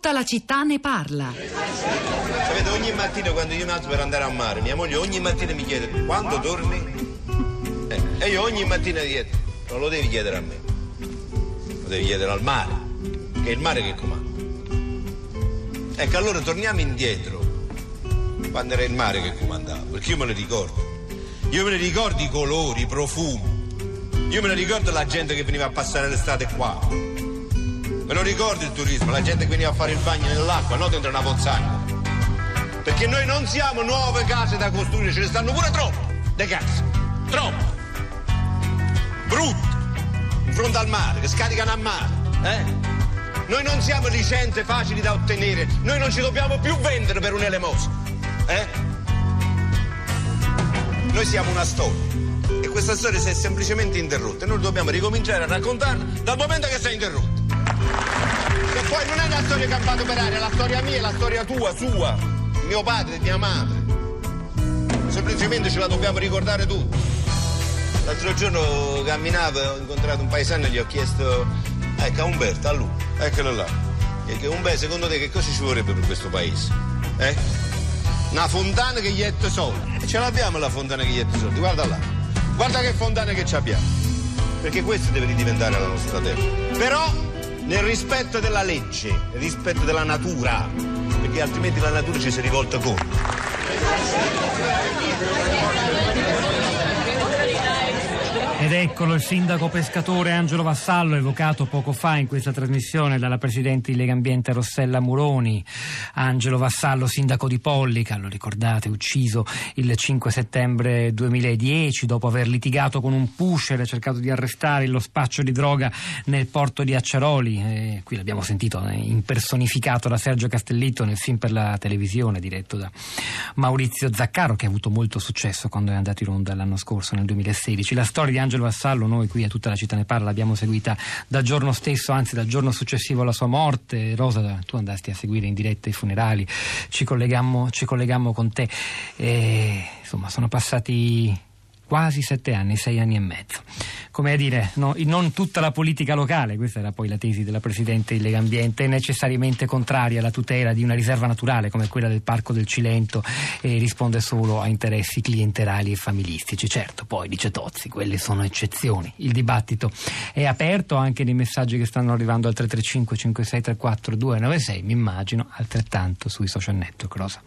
Tutta la città ne parla. Sapete, ogni mattina quando io mi alzo per andare a mare, mia moglie ogni mattina mi chiede quando torni? Eh, e io ogni mattina chiedo, non lo devi chiedere a me, lo devi chiedere al mare, che è il mare che comanda. Ecco, allora torniamo indietro, quando era il mare che comandava, perché io me lo ricordo. Io me ne ricordo i colori, i profumi. Io me ne ricordo la gente che veniva a passare l'estate qua. Me lo ricordo il turismo, la gente veniva a fare il bagno nell'acqua, non dentro una pozzaglia. Perché noi non siamo nuove case da costruire, ce ne stanno pure troppo, le case. Troppo. Brutte. In fronte al mare, che scaricano a mare. Eh? Noi non siamo licenze facili da ottenere, noi non ci dobbiamo più vendere per un'elemosina. Eh? Noi siamo una storia e questa storia si è semplicemente interrotta e noi dobbiamo ricominciare a raccontarla dal momento che si è interrotta. Che poi non è una storia campata per aria, è la storia mia, è la storia tua, sua, mio padre mia madre. Semplicemente ce la dobbiamo ricordare tutti. L'altro giorno camminavo, ho incontrato un paesano e gli ho chiesto, ecco a Umberto, a lui, eccolo là. E che Umberto, secondo te che cosa ci vorrebbe per questo paese? Eh? Una fontana che gli soldi. E ce l'abbiamo la fontana che gli soldi, guarda là. Guarda che fontana che ci abbiamo. Perché questa deve diventare la nostra terra. Però nel rispetto della legge, nel rispetto della natura, perché altrimenti la natura ci si rivolta contro. Ed eccolo il sindaco pescatore Angelo Vassallo, evocato poco fa in questa trasmissione dalla presidente di Lega Ambiente Rossella Muroni. Angelo Vassallo, sindaco di Pollica, lo ricordate, ucciso il 5 settembre 2010 dopo aver litigato con un pusher e cercato di arrestare lo spaccio di droga nel porto di Acciaroli. E qui l'abbiamo sentito eh, impersonificato da Sergio Castellitto nel film per la televisione diretto da Maurizio Zaccaro, che ha avuto molto successo quando è andato in onda l'anno scorso, nel 2016. La storia di Angelo Vassallo, noi qui a tutta la città ne parla, l'abbiamo seguita dal giorno stesso, anzi dal giorno successivo alla sua morte. Rosa, tu andasti a seguire in diretta i funerali, ci collegammo, ci collegammo con te. E, insomma, sono passati quasi sette anni, sei anni e mezzo. Come a dire, no, non tutta la politica locale, questa era poi la tesi della Presidente di Lega Ambiente, è necessariamente contraria alla tutela di una riserva naturale come quella del Parco del Cilento e risponde solo a interessi clienterali e familistici. Certo, poi dice Tozzi, quelle sono eccezioni. Il dibattito è aperto anche nei messaggi che stanno arrivando al 335 5634 296, mi immagino altrettanto sui social network. Rosa.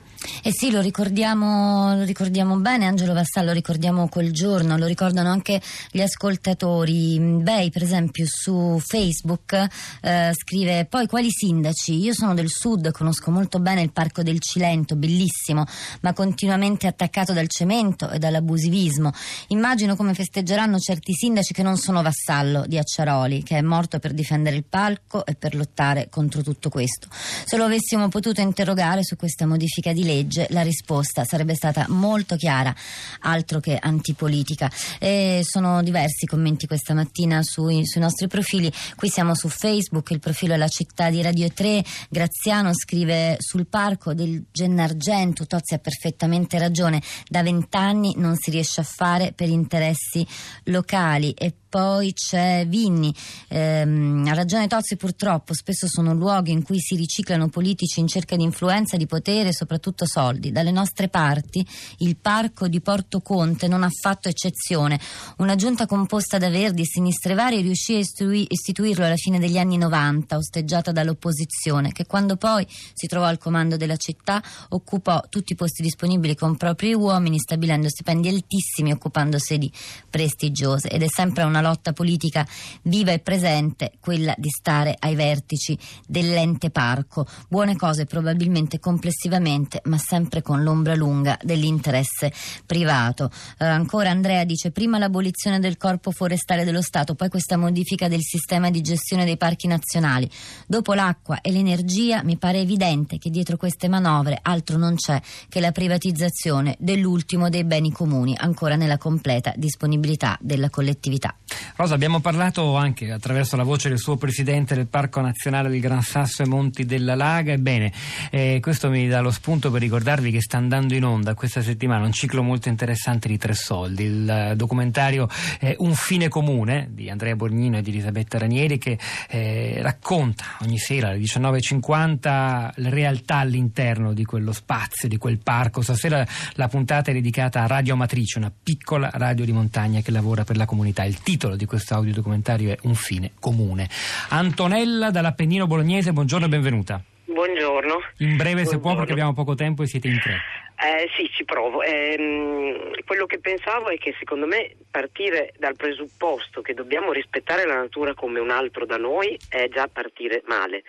Eh sì, lo ricordiamo, lo ricordiamo bene, Angelo Vassallo, ricordiamo quel giorno, lo ricordano anche gli ascoltatori. Bei, per esempio, su Facebook eh, scrive poi quali sindaci? Io sono del sud, conosco molto bene il Parco del Cilento, bellissimo, ma continuamente attaccato dal cemento e dall'abusivismo. Immagino come festeggeranno certi sindaci che non sono Vassallo di Acciaroli, che è morto per difendere il palco e per lottare contro tutto questo. Se lo avessimo potuto interrogare su questa modifica di legge, legge, la risposta sarebbe stata molto chiara, altro che antipolitica. E sono diversi i commenti questa mattina sui, sui nostri profili. Qui siamo su Facebook, il profilo è la città di Radio 3. Graziano scrive sul parco del Gennargentu, Tozzi ha perfettamente ragione, da vent'anni non si riesce a fare per interessi locali e poi c'è Vinni, ehm, ha ragione Tozzi purtroppo, spesso sono luoghi in cui si riciclano politici in cerca di influenza, di potere e soprattutto soldi. Dalle nostre parti il parco di Porto Conte non ha fatto eccezione. Una giunta composta da verdi e sinistre varie riuscì a istituirlo alla fine degli anni 90, osteggiata dall'opposizione, che quando poi si trovò al comando della città occupò tutti i posti disponibili con propri uomini, stabilendo stipendi altissimi occupando sedi prestigiose. Ed è sempre una lotta politica viva e presente quella di stare ai vertici dell'ente parco. Buone cose probabilmente complessivamente, ma sempre con l'ombra lunga dell'interesse privato. Eh, ancora Andrea dice prima l'abolizione del corpo forestale dello Stato, poi questa modifica del sistema di gestione dei parchi nazionali. Dopo l'acqua e l'energia mi pare evidente che dietro queste manovre altro non c'è che la privatizzazione dell'ultimo dei beni comuni, ancora nella completa disponibilità della collettività. Rosa, abbiamo parlato anche attraverso la voce del suo presidente del Parco Nazionale del Gran Sasso e Monti della Laga. Ebbene, eh, questo mi dà lo spunto per ricordarvi che sta andando in onda questa settimana un ciclo molto interessante di Tre Soldi il documentario eh, Un fine comune di Andrea Borgnino e di Elisabetta Ranieri che eh, racconta ogni sera alle 19.50 la realtà all'interno di quello spazio, di quel parco. Stasera la puntata è dedicata a Radio Amatrice, una piccola radio di montagna che lavora per la comunità. Il titolo di questo audiodocumentario è Un fine comune. Antonella dall'Appennino Bolognese, buongiorno e benvenuta. Buongiorno. In breve Buongiorno. se può perché abbiamo poco tempo e siete in tre. Eh, sì, ci provo. Ehm, quello che pensavo è che secondo me partire dal presupposto che dobbiamo rispettare la natura come un altro da noi è già partire male.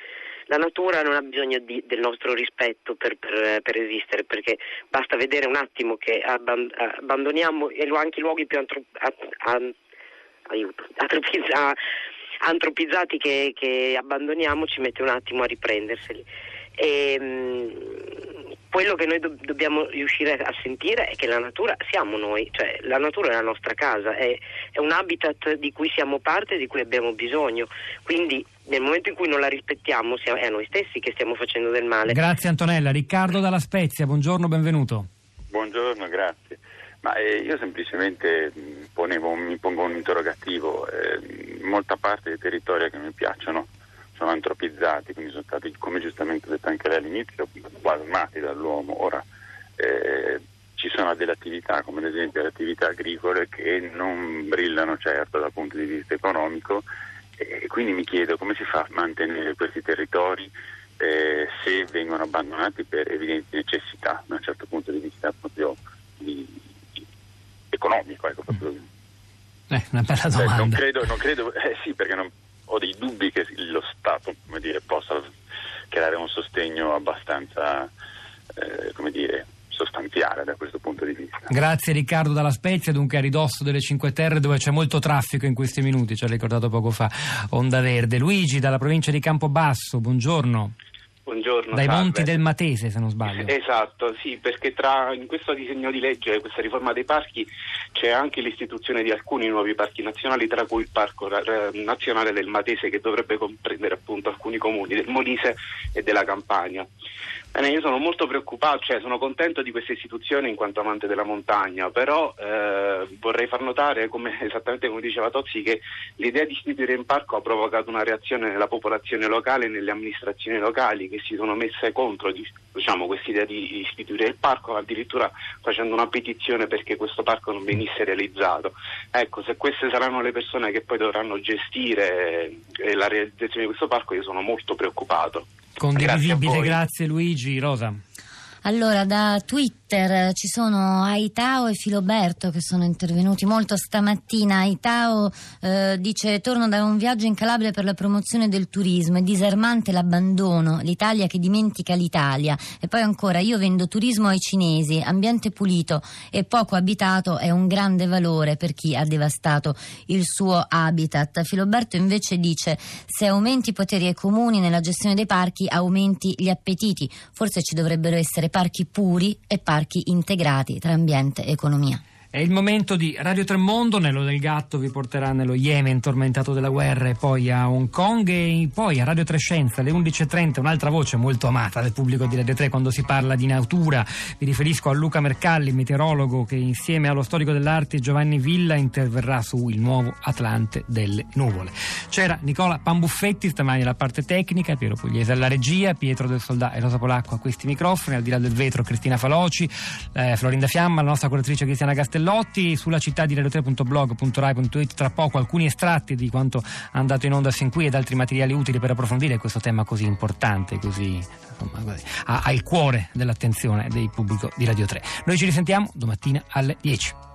La natura non ha bisogno di, del nostro rispetto per, per, per, esistere, perché basta vedere un attimo che abban- abbandoniamo anche i luoghi più antro- a- a- aiuto, atropizza- antropizzati che, che, abbandoniamo ci mette un attimo a riprenderseli. E, mh, quello che noi do- dobbiamo riuscire a sentire è che la natura siamo noi, cioè la natura è la nostra casa, è, è un habitat di cui siamo parte e di cui abbiamo bisogno. Quindi nel momento in cui non la rispettiamo è a noi stessi che stiamo facendo del male. Grazie Antonella. Riccardo dalla Spezia, buongiorno, benvenuto. Buongiorno, grazie. Ma eh, io semplicemente ponevo, mi pongo un interrogativo. Eh, molta parte dei territori che mi piacciono sono antropizzati, quindi sono stati, come giustamente detto anche lei all'inizio, plasmati dall'uomo. Ora eh, ci sono delle attività, come ad esempio le attività agricole, che non brillano certo dal punto di vista economico e quindi mi chiedo come si fa a mantenere questi territori eh, se vengono abbandonati per evidenti necessità da un certo punto di vista proprio di economico. Ecco, proprio. Eh, una bella domanda. Eh, non credo, non credo eh, sì, perché non, ho dei dubbi che lo Stato dire, possa creare un sostegno abbastanza, eh, come dire, sostanziale da questo punto di vista. Grazie Riccardo dalla Spezia, dunque a ridosso delle Cinque Terre dove c'è molto traffico in questi minuti, ci ha ricordato poco fa Onda Verde. Luigi dalla provincia di Campobasso, buongiorno. Buongiorno. Dai salve. monti del Matese, se non sbaglio. Esatto, sì, perché tra, in questo disegno di legge, questa riforma dei parchi, c'è anche l'istituzione di alcuni nuovi parchi nazionali, tra cui il Parco Nazionale del Matese, che dovrebbe comprendere appunto alcuni comuni del Molise e della Campania. Bene, io sono molto preoccupato, cioè sono contento di questa istituzione in quanto amante della montagna, però eh, vorrei far notare, come, esattamente come diceva Tozzi, che l'idea di istituire un parco ha provocato una reazione nella popolazione locale e nelle amministrazioni locali che si sono messe contro diciamo, questa idea di istituire il parco, addirittura facendo una petizione perché questo parco non venisse realizzato. Ecco, se queste saranno le persone che poi dovranno gestire eh, la realizzazione di questo parco, io sono molto preoccupato. Condivisibile, grazie, grazie Luigi. Rosa. Allora, da Twitter ci sono Aitao e Filoberto che sono intervenuti molto stamattina. Aitao eh, dice: Torno da un viaggio in Calabria per la promozione del turismo. È disarmante l'abbandono, l'Italia che dimentica l'Italia. E poi ancora: Io vendo turismo ai cinesi, ambiente pulito e poco abitato è un grande valore per chi ha devastato il suo habitat. Filoberto invece dice: Se aumenti i poteri ai comuni nella gestione dei parchi, aumenti gli appetiti. Forse ci dovrebbero essere parchi puri e parchi integrati tra ambiente e economia. È il momento di Radio Tremondo, Nello del Gatto vi porterà nello Yemen tormentato della guerra e poi a Hong Kong e poi a Radio Trescenza alle 11.30 un'altra voce molto amata del pubblico di Radio 3 quando si parla di natura. Vi riferisco a Luca Mercalli, meteorologo che insieme allo storico dell'arte Giovanni Villa interverrà su Il nuovo Atlante delle nuvole. C'era Nicola Pambuffetti stamani alla parte tecnica, Piero Pugliese alla regia, Pietro del Soldà e Rosa Polacco a questi microfoni, al di là del vetro Cristina Faloci, eh, Florinda Fiamma, la nostra curatrice Cristiana Castellotti Lotti sulla città di radio3.blog.rai.it tra poco alcuni estratti di quanto è andato in onda sin qui ed altri materiali utili per approfondire questo tema così importante così, insomma, il cuore dell'attenzione del pubblico di Radio 3 noi ci risentiamo domattina alle 10